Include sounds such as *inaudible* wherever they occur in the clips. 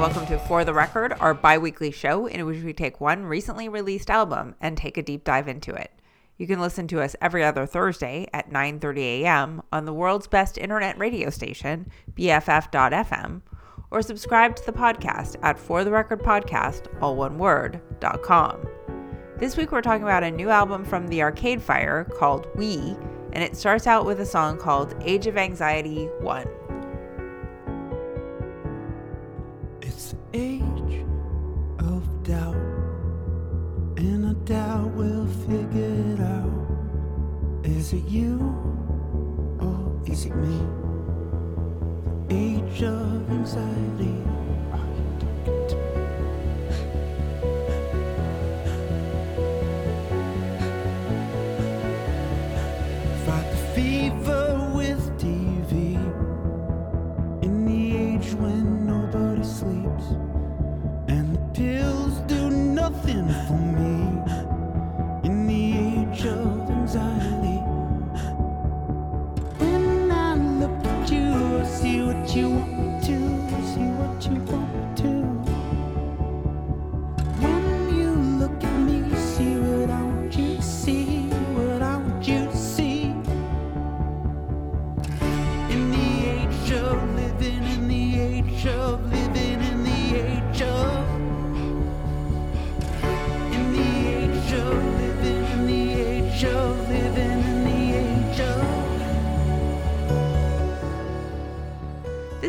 welcome to For the Record, our bi weekly show in which we take one recently released album and take a deep dive into it. You can listen to us every other Thursday at 9:30 a.m. on the world's best internet radio station, BFF.FM, or subscribe to the podcast at For the Record Podcast, all one word, .com. This week we're talking about a new album from the Arcade Fire called We, and it starts out with a song called Age of Anxiety 1. Age of doubt, and I doubt we'll figure it out. Is it you or is it me? Age of anxiety.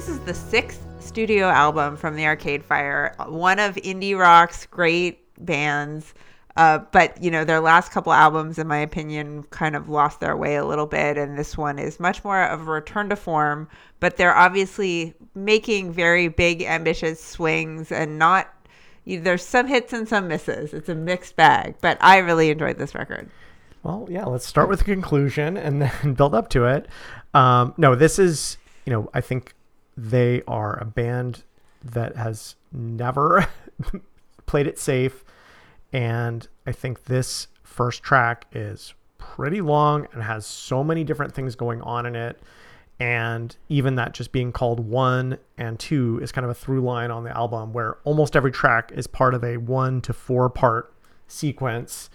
This is the sixth studio album from the Arcade Fire, one of indie rock's great bands. Uh, but you know their last couple albums, in my opinion, kind of lost their way a little bit, and this one is much more of a return to form. But they're obviously making very big, ambitious swings, and not. You there's some hits and some misses. It's a mixed bag, but I really enjoyed this record. Well, yeah, let's start with the conclusion and then *laughs* build up to it. Um, no, this is, you know, I think they are a band that has never *laughs* played it safe. And I think this first track is pretty long and has so many different things going on in it. And even that just being called one and two is kind of a through line on the album where almost every track is part of a one to four part sequence.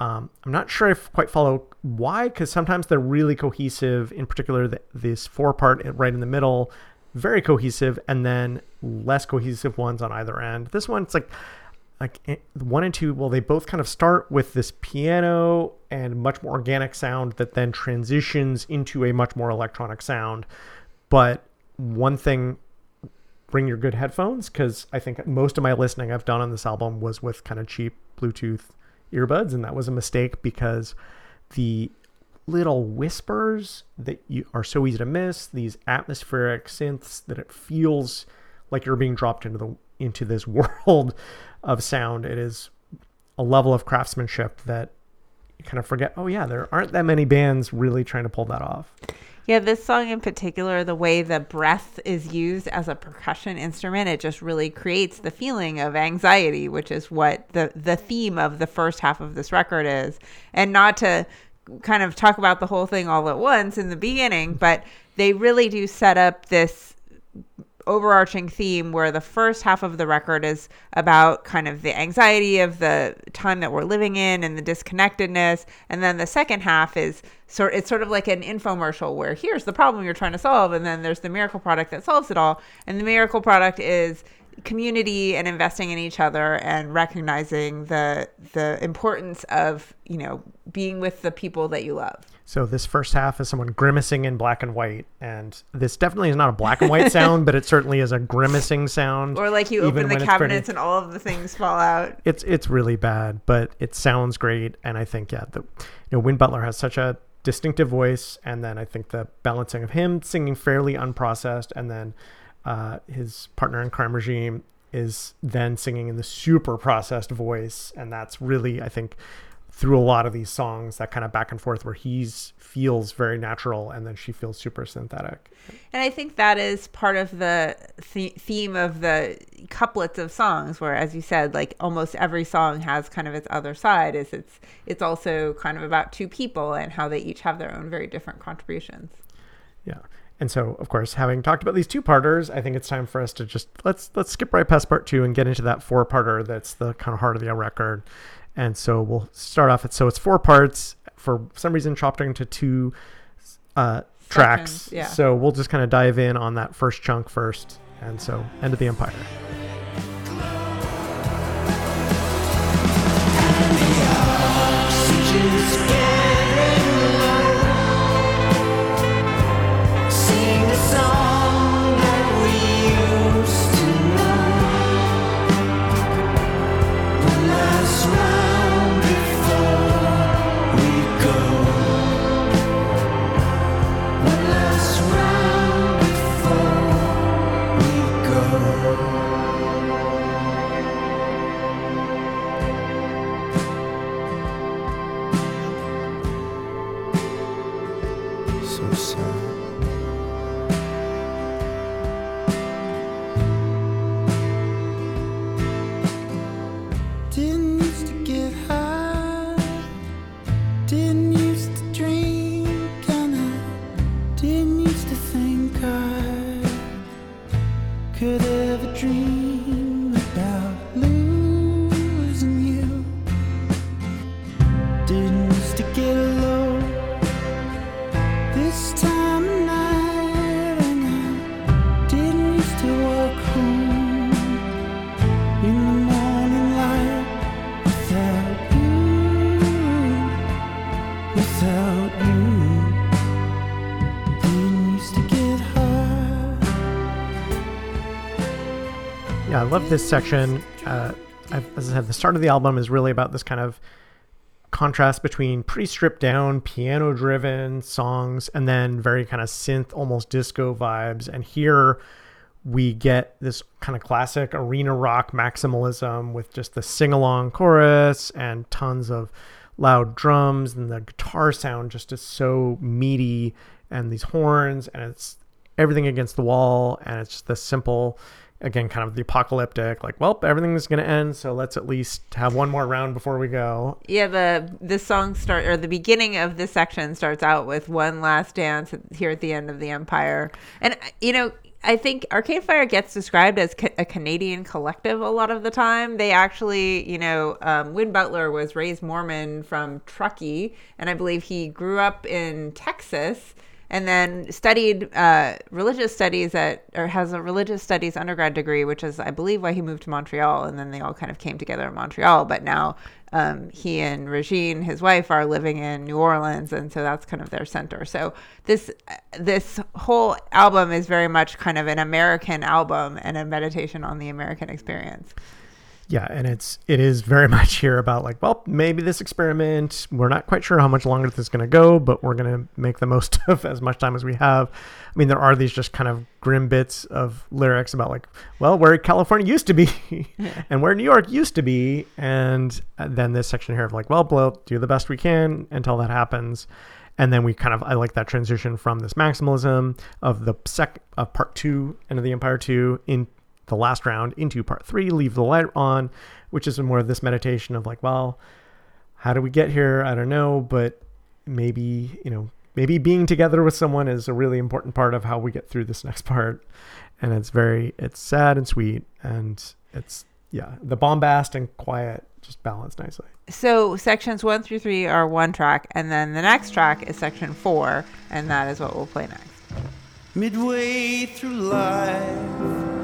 Um, I'm not sure I quite follow why, because sometimes they're really cohesive. In particular, the, this four part right in the middle, very cohesive, and then less cohesive ones on either end. This one, it's like like eh, one and two. Well, they both kind of start with this piano and much more organic sound that then transitions into a much more electronic sound. But one thing bring your good headphones because I think most of my listening I've done on this album was with kind of cheap Bluetooth earbuds, and that was a mistake because the little whispers that you are so easy to miss, these atmospheric synths that it feels like you're being dropped into the into this *laughs* world of sound. It is a level of craftsmanship that you kind of forget. Oh yeah, there aren't that many bands really trying to pull that off. Yeah, this song in particular, the way the breath is used as a percussion instrument, it just really creates the feeling of anxiety, which is what the the theme of the first half of this record is. And not to kind of talk about the whole thing all at once in the beginning, but they really do set up this overarching theme where the first half of the record is about kind of the anxiety of the time that we're living in and the disconnectedness. And then the second half is sort it's sort of like an infomercial where here's the problem you're trying to solve and then there's the miracle product that solves it all. And the miracle product is community and investing in each other and recognizing the the importance of you know being with the people that you love So this first half is someone grimacing in black and white, and this definitely is not a black and white *laughs* sound, but it certainly is a grimacing sound. or like you open the cabinets and all of the things fall out it's it's really bad, but it sounds great, and I think yeah, the you know Win Butler has such a distinctive voice, and then I think the balancing of him singing fairly unprocessed, and then uh, his partner in Crime Regine is then singing in the super processed voice, and that's really I think through a lot of these songs that kind of back and forth where he's feels very natural and then she feels super synthetic. And I think that is part of the, the theme of the couplets of songs, where, as you said, like almost every song has kind of its other side. Is it's it's also kind of about two people and how they each have their own very different contributions. Yeah. And so, of course, having talked about these two parters, I think it's time for us to just let's let's skip right past part two and get into that four parter that's the kind of heart of the record. And so we'll start off. At, so it's four parts for some reason chopped into two uh, tracks. Sections, yeah. So we'll just kind of dive in on that first chunk first. And so, End of the Empire. Oxygen's I love this section. Uh, as I said, the start of the album is really about this kind of contrast between pretty stripped down, piano driven songs and then very kind of synth, almost disco vibes. And here we get this kind of classic arena rock maximalism with just the sing along chorus and tons of loud drums. And the guitar sound just is so meaty and these horns and it's everything against the wall. And it's just this simple again kind of the apocalyptic like well everything's going to end so let's at least have one more round before we go Yeah, the this song start or the beginning of this section starts out with one last dance here at the end of the Empire, and you know. I think Arcade Fire gets described as ca- a Canadian collective a lot of the time. They actually, you know, um, Win Butler was raised Mormon from Truckee, and I believe he grew up in Texas and then studied uh, religious studies at or has a religious studies undergrad degree, which is I believe why he moved to Montreal, and then they all kind of came together in Montreal. But now um, he and Regine, his wife, are living in New Orleans, and so that's kind of their center. So this this whole album is very much kind of an American album and a meditation on the American experience. Yeah and it's it is very *laughs* much here about like well maybe this experiment we're not quite sure how much longer this is going to go but we're going to make the most *laughs* of as much time as we have. I mean there are these just kind of grim bits of lyrics about like well where california used to be *laughs* and where new york used to be and uh, then this section here of like well we'll do the best we can until that happens. And then we kind of I like that transition from this maximalism of the sec of part two end of the empire two in the last round into part three leave the light on which is more of this meditation of like well how do we get here? I don't know but maybe you know maybe being together with someone is a really important part of how we get through this next part. And it's very it's sad and sweet and it's yeah the bombast and quiet just balance nicely. So sections one through three are one track, and then the next track is section four, and that is what we'll play next. Midway through life,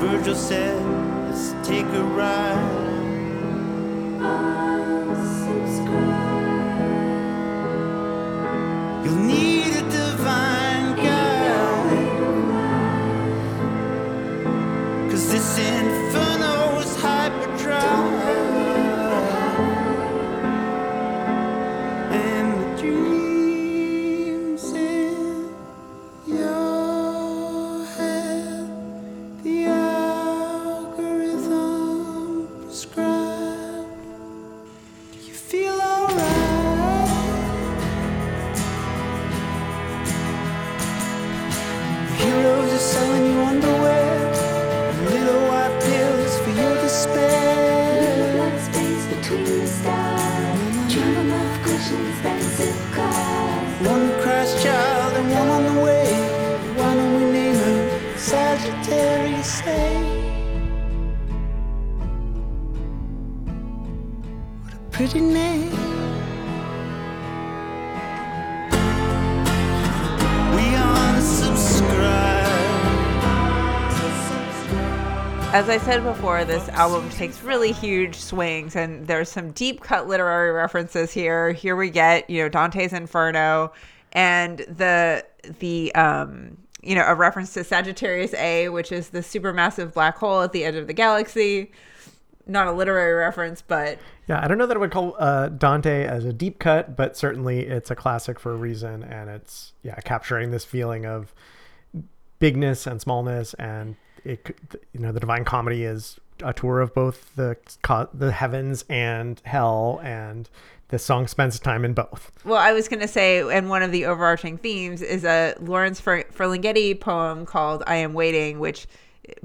Virgil says, take a ride. You'll need As I said before, this album takes really huge swings, and there's some deep cut literary references here. Here we get, you know, Dante's Inferno, and the the um, you know, a reference to Sagittarius A, which is the supermassive black hole at the edge of the galaxy. Not a literary reference, but Yeah, I don't know that I would call uh, Dante as a deep cut, but certainly it's a classic for a reason, and it's yeah capturing this feeling of bigness and smallness, and it you know the Divine Comedy is a tour of both the the heavens and hell, and the song spends time in both. Well, I was going to say, and one of the overarching themes is a Lawrence Fer- Ferlinghetti poem called "I Am Waiting," which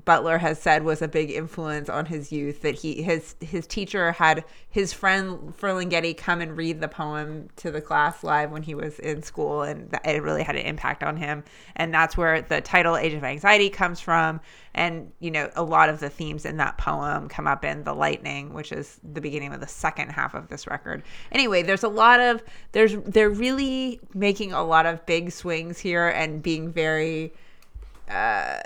Butler has said was a big influence on his youth. That he his his teacher had his friend Ferlinghetti come and read the poem to the class live when he was in school, and that it really had an impact on him. And that's where the title "Age of Anxiety" comes from. And you know, a lot of the themes in that poem come up in "The Lightning," which is the beginning of the second half of this record. Anyway, there's a lot of there's they're really making a lot of big swings here and being very Uh,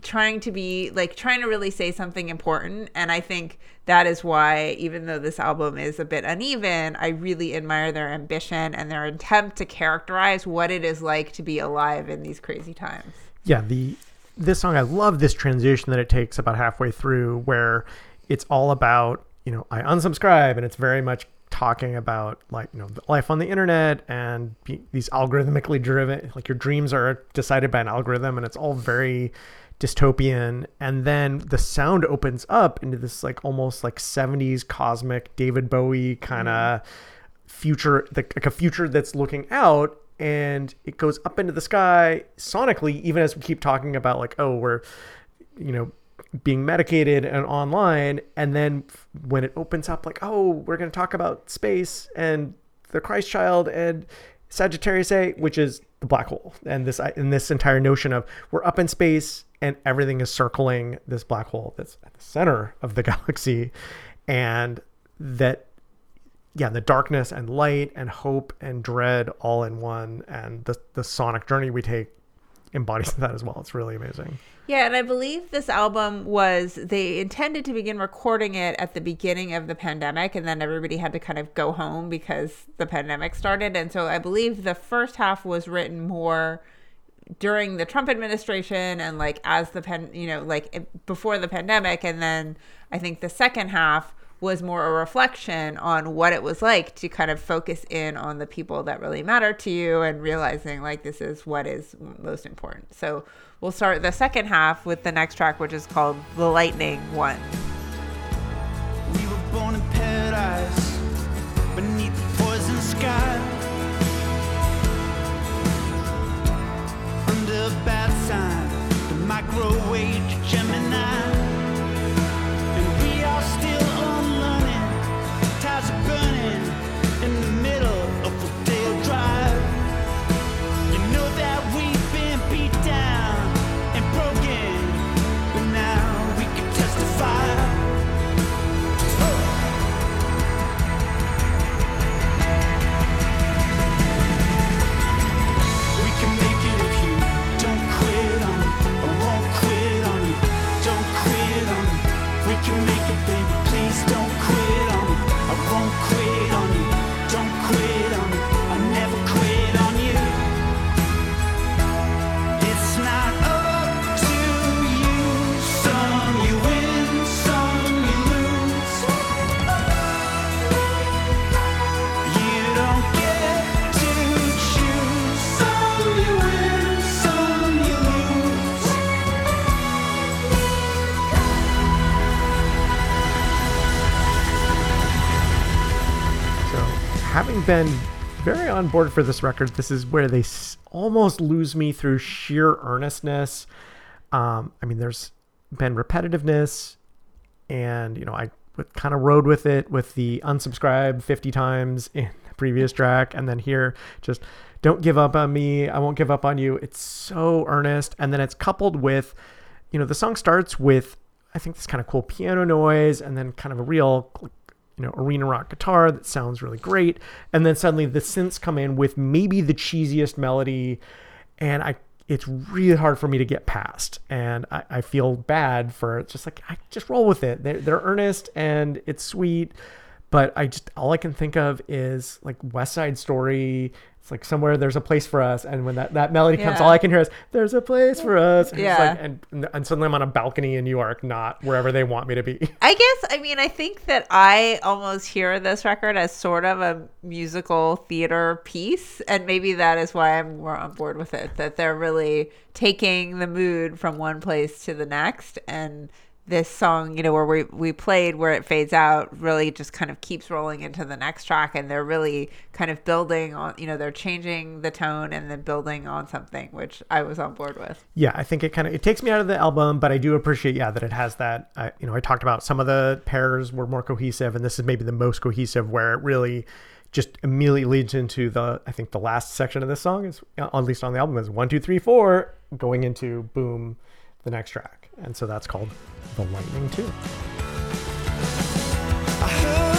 trying to be like trying to really say something important. And i think that is why even though this album is a bit uneven i really admire their ambition and their attempt to characterize what it is like to be alive in these crazy times. Yeah the this song i love this transition that it takes about halfway through where it's all about you know i unsubscribe and it's very much talking about like you know life on the internet and be, these algorithmically driven like your dreams are decided by an algorithm and it's all very dystopian. And then the sound opens up into this like almost like 70s cosmic david bowie kind of mm-hmm. future like, like a future that's looking out and it goes up into the sky sonically even as we keep talking about like oh we're you know being medicated and online and then when it opens up like oh we're going to talk about space and the christ child and sagittarius a which is the black hole and this and this entire notion of we're up in space and everything is circling this black hole that's at the center of the *laughs* galaxy and that yeah, the darkness and light and hope and dread all in one, and the the sonic journey we take embodies *laughs* that as well. It's really amazing. Yeah, and I believe this album was they intended to begin recording it at the beginning of the pandemic and then everybody had to kind of go home because the pandemic started and so I believe the first half was written more during the Trump administration and like as the pen, you know, like before the pandemic and then I think the second half was more a reflection on what it was like to kind of focus in on the people that really matter to you and realizing like this is what is most important. So we'll start the second half with the next track, which is called The Lightning One. We were born in paradise beneath the poison sky. Under bad sign, the microwave been very on board for this record, this is where they almost lose me through sheer earnestness. Um, I mean, there's been repetitiveness, and you know, I kind of rode with it with the unsubscribe 50 times in the previous track, and then here, just don't give up on me. I won't give up on you. It's so earnest, and then it's coupled with, you know, the song starts with I think this kind of cool piano noise, and then kind of a real you know arena rock guitar that sounds really great, and then suddenly the synths come in with maybe the cheesiest melody, and I it's really hard for me to get past, and I, I feel bad for it's just like I just roll with it. They're, they're earnest and it's sweet, but I just all I can think of is like West Side Story. It's like somewhere there's a place for us, and when that, that melody comes, Yeah. all I can hear is "There's a place for us." And, Yeah. like, and and suddenly I'm on a balcony in New York, not wherever they want me to be. *laughs* I guess I mean I think that I almost hear this record as sort of a musical theater piece and maybe that is why I'm more on board with it that they're really taking the mood from one place to the next and this song you know where we we played where it fades out really just kind of keeps rolling into the next track and they're really kind of building on you know they're changing the tone and then building on something which I was on board with. yeah, I think it kind of it takes me out of the album, but I do appreciate yeah that it has that. Uh, you know, I talked about some of the pairs were more cohesive, and this is maybe the most cohesive where it really just immediately leads into the I think the last section of this song is uh, at least on the album is one two three four going into boom the next track, and so that's called the Lightning Two. I heard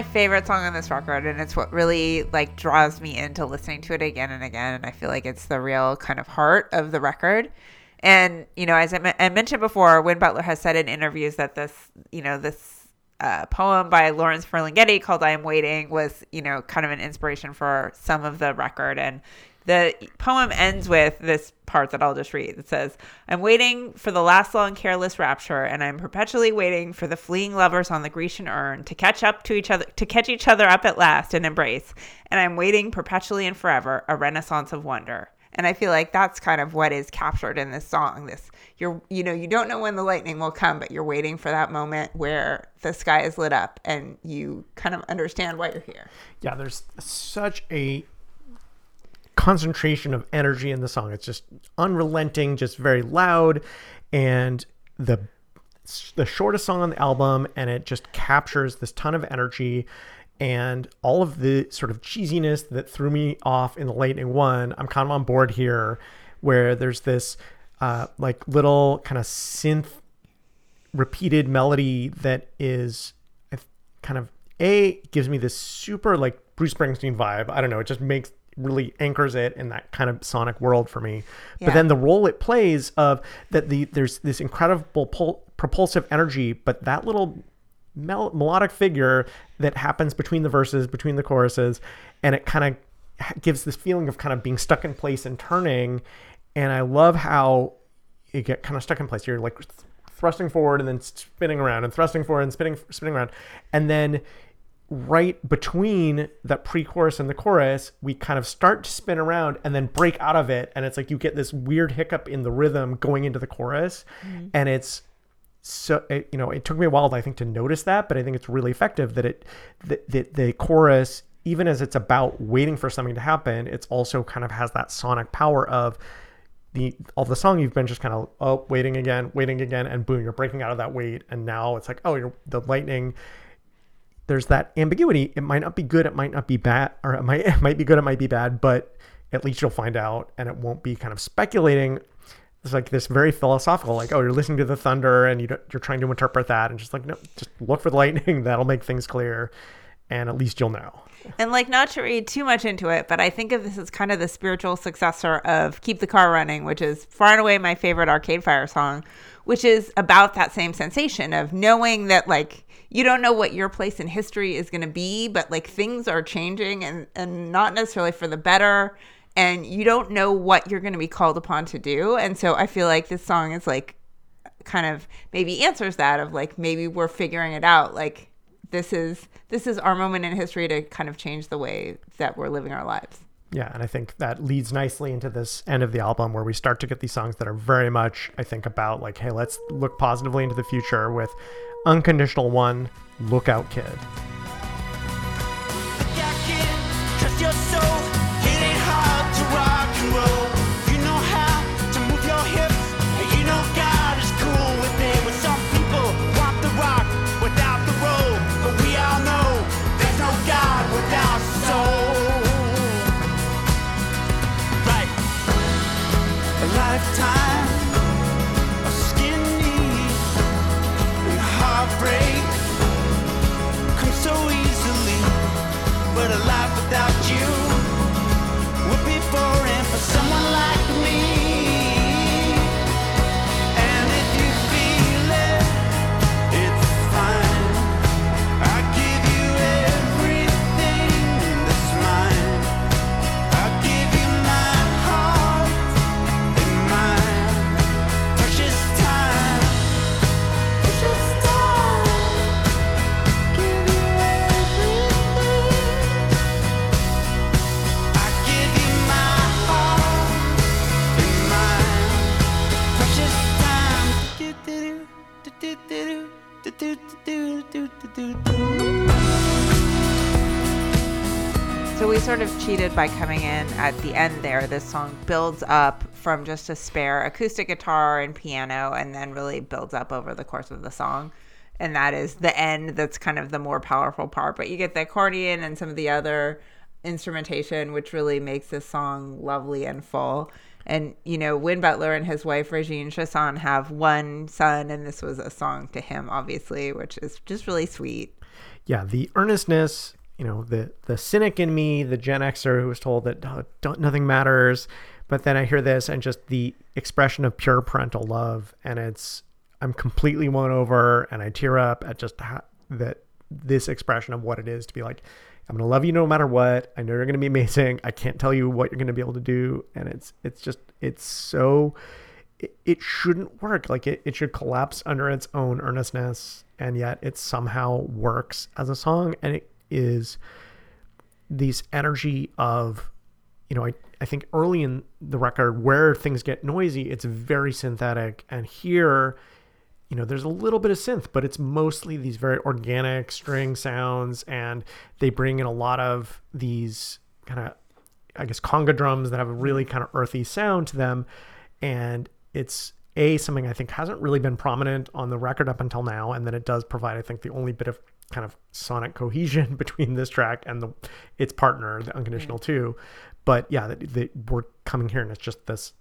my favorite song on this record, and it's what really like draws me into listening to it again and again. And I feel like it's the real kind of heart of the record. And you know, as I, mentioned before, Win Butler has said in interviews that this, you know, this uh, poem by Lawrence Ferlinghetti called "I Am Waiting" was, you know, kind of an inspiration for some of the record. And the poem ends with this part that I'll just read. It says, I'm waiting for the last long careless rapture, and I'm perpetually waiting for the fleeing lovers on the Grecian urn to catch up to each other to catch each other up at last and embrace. And I'm waiting perpetually and forever, a renaissance of wonder. And I feel like that's kind of what is captured in this song. This you're you know, you don't know when the lightning will come, but you're waiting for that moment where the sky is lit up and you kind of understand why you're here. yeah, there's such a concentration of energy in the song. It's just unrelenting, just very loud, and the the shortest song on the album, and it just captures this ton of energy and all of the sort of cheesiness that threw me off in the Lightning One. I'm kind of on board here, where there's this uh, like little kind of synth repeated melody that is kind of a gives me this super like Bruce Springsteen vibe. I don't know, it just makes really anchors it in that kind of sonic world for me. But then the role it plays of that the there's this incredible pul- propulsive energy, but that little mel- melodic figure that happens between the verses, between the choruses, and it kind of gives this feeling of kind of being stuck in place and turning. And I love how you get kind of stuck in place. You're like thrusting forward and then spinning around and thrusting forward and spinning spinning around, and then right between that pre-chorus and the chorus, we kind of start to spin around and then break out of it, and it's like you get this weird hiccup in the rhythm going into the chorus, mm-hmm. and it's so it, you know it took me a while I think to notice that, but I think it's really effective that it that the, the chorus even as it's about waiting for something to happen, it's also kind of has that sonic power of the all the song you've been just kind of oh waiting again, waiting again, and boom, you're breaking out of that wait, and now it's like oh you're the lightning. There's that ambiguity. It might not be good, it might not be bad, or it might *laughs* it might be good, it might be bad, but at least you'll find out, and it won't be kind of speculating. It's like this very philosophical, like oh you're listening to the thunder and you you're trying to interpret that, and just like no, just look for the lightning. *laughs* That'll make things clear. and at least you'll know. And like not to read too much into it, but I think of this as kind of the spiritual successor of Keep the Car Running, which is far and away my favorite Arcade Fire song, which is about that same sensation of knowing that like you don't know what your place in history is going to be, but like things are changing and and not necessarily for the better and you don't know what you're going to be called upon to do. And so I feel like this song is like kind of maybe answers that of like maybe we're figuring it out like this is this is our moment in history to kind of change the way that we're living our lives. Yeah, and I think that leads nicely into this end of the album where we start to get these songs that are very much, I think, about like, hey, let's look positively into the future with Unconditional One, Lookout Kid. By coming in at the end there. This song builds up from just a spare acoustic guitar and piano and then really builds up over the course of the song. And that is the end that's kind of the more powerful part. But you get the accordion and some of the other instrumentation, which really makes this song lovely and full. And, you know, Win Butler and his wife, Regine Chassagne, have one son, and this was a song to him, obviously, which is just really sweet. yeah, the earnestness, you know, the the cynic in me, the Gen Xer who was told that oh, don't, nothing matters, but then I hear this and just the expression of pure parental love, and it's I'm completely won over, and I tear up at just how, that this expression of what it is to be like. I'm gonna love you no matter what. I know you're gonna be amazing. I can't tell you what you're gonna be able to do, and it's it's just it's so it, it shouldn't work. Like it, it should collapse under its own earnestness, and yet it somehow works as a song. And it is these energy of, you know, I, I think early in the record where things get noisy, it's very synthetic. And here, you know, there's a little bit of synth, but it's mostly these very organic string sounds. And they bring in a lot of these kind of, I guess, conga drums that have a really kind of earthy sound to them. And it's a something I think hasn't really been prominent on the record up until now, and then it does provide, I think, the only bit of kind of sonic cohesion *laughs* between this track and the its partner, the Unconditional mm. Two. But yeah, we're coming here, and it's just this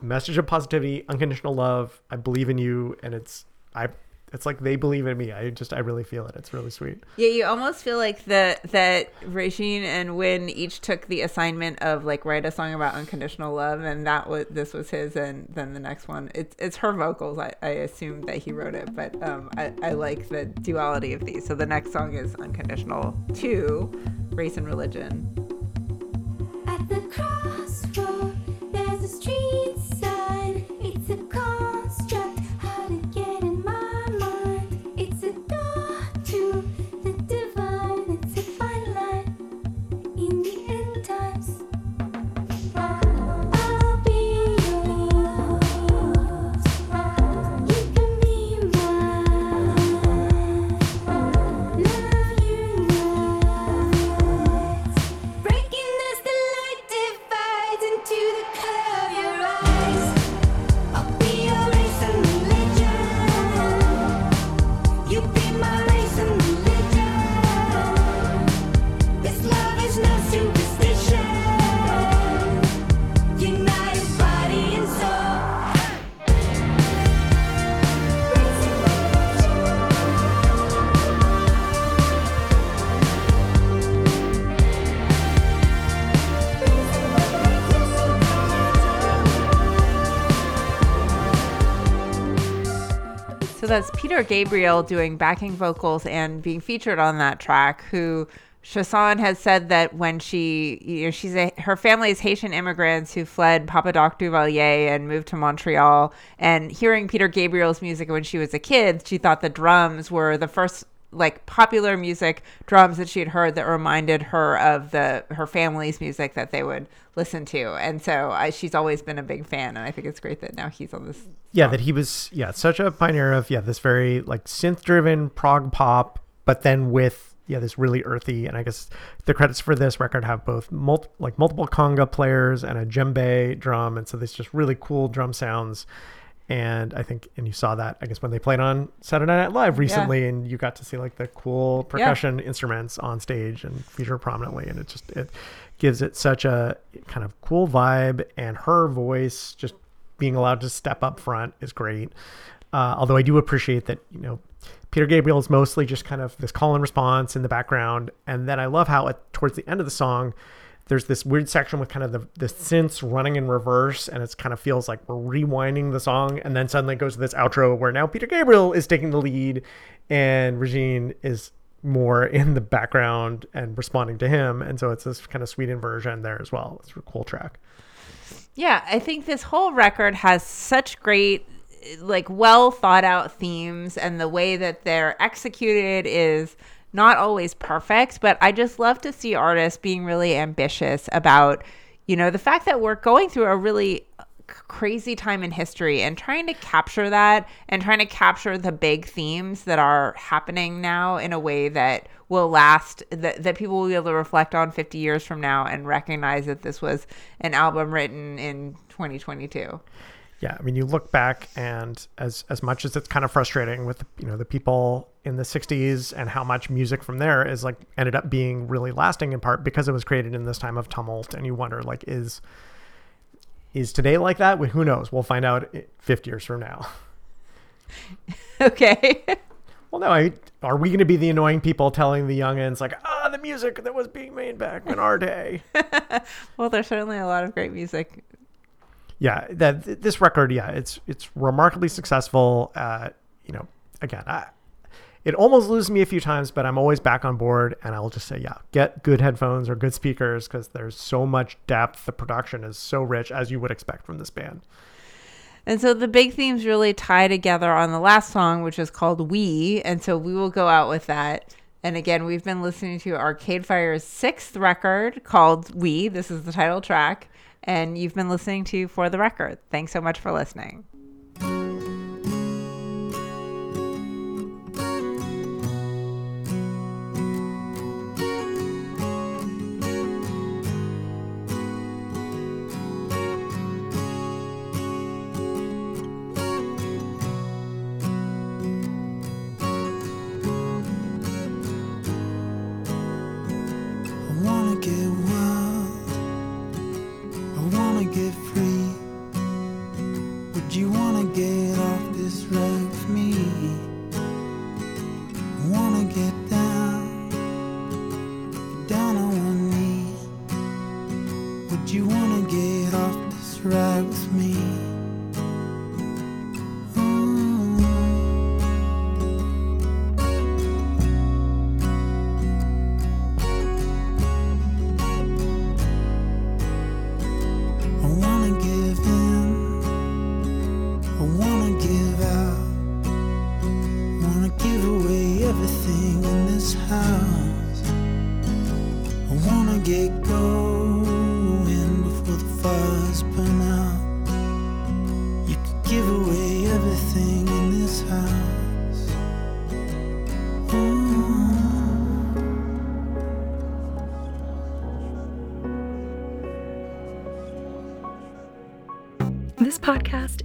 message of positivity, unconditional love. I believe in you, and it's I. It's like they believe in me. I just I really feel it. It's really sweet. Yeah, you almost feel like that that Regine and Win each took the assignment of like write a song about unconditional love, and that was this was his, and then the next one it's it's her vocals. I, I assume that he wrote it, but um, I, I like the duality of these. So the next song is unconditional two, race and religion. So that's Peter Gabriel doing backing vocals and being featured on that track. Who Chassagne has said that when she, you know, she's a her family is Haitian immigrants who fled Papa Doc Duvalier and moved to Montreal. And hearing Peter Gabriel's music when she was a kid, she thought the drums were the first like popular music drums that she had heard that reminded her of the her family's music that they would listen to. And so I, she's always been a big fan and i think it's great that now he's on this yeah that he was yeah such a pioneer of yeah this very like synth driven prog pop but then with yeah this really earthy and i guess the credits for this record have both mul- like multiple conga players and a djembe drum and so there's just really cool drum sounds and i think and you saw that i guess when they played on saturday night live recently and you got to see like the cool percussion instruments on stage and feature prominently. And it just it gives it such a kind of cool vibe and her voice just being allowed to step up front is great. Uh, although i do appreciate that you know peter gabriel is mostly just kind of this call and response in the background. And then i love how at, towards the end of the song there's this weird section with kind of the, the synths running in reverse and it's kind of feels like we're rewinding the song and then suddenly it goes to this outro where now peter gabriel is taking the lead and regine is more in the background and responding to him and so it's this kind of sweet inversion there as well. It's a cool track. Yeah i think this whole record has such great like well thought out themes and the way that they're executed is not always perfect, but I just love to see artists being really ambitious about, you know, the fact that we're going through a really crazy time in history and trying to capture that and trying to capture the big themes that are happening now in a way that will last that, that people will be able to reflect on 50 years from now and recognize that this was an album written in 2022 yeah i mean you look back and as as much as it's kind of frustrating with you know the people in the 60s and how much music from there is like ended up being really lasting in part because it was created in this time of tumult and you wonder like is is today like that? Well, who knows? We'll find out 50 years from now. *laughs* Okay. *laughs* Well no I, are we going to be the annoying people telling the youngins like ah the music that was being made back in our day. *laughs* Well there's certainly a lot of great music yeah that this record yeah it's it's remarkably successful uh you know again I, it almost loses me a few times but i'm always back on board and i'll just say yeah get good headphones or good speakers because there's so much depth. The production is so rich as you would expect from this band. And so the big themes really tie together on the last song which is called we and so we will go out with that. And again, we've been listening to Arcade Fire's sixth record called We. This is the title track and you've been listening to For the Record. Thanks so much for listening.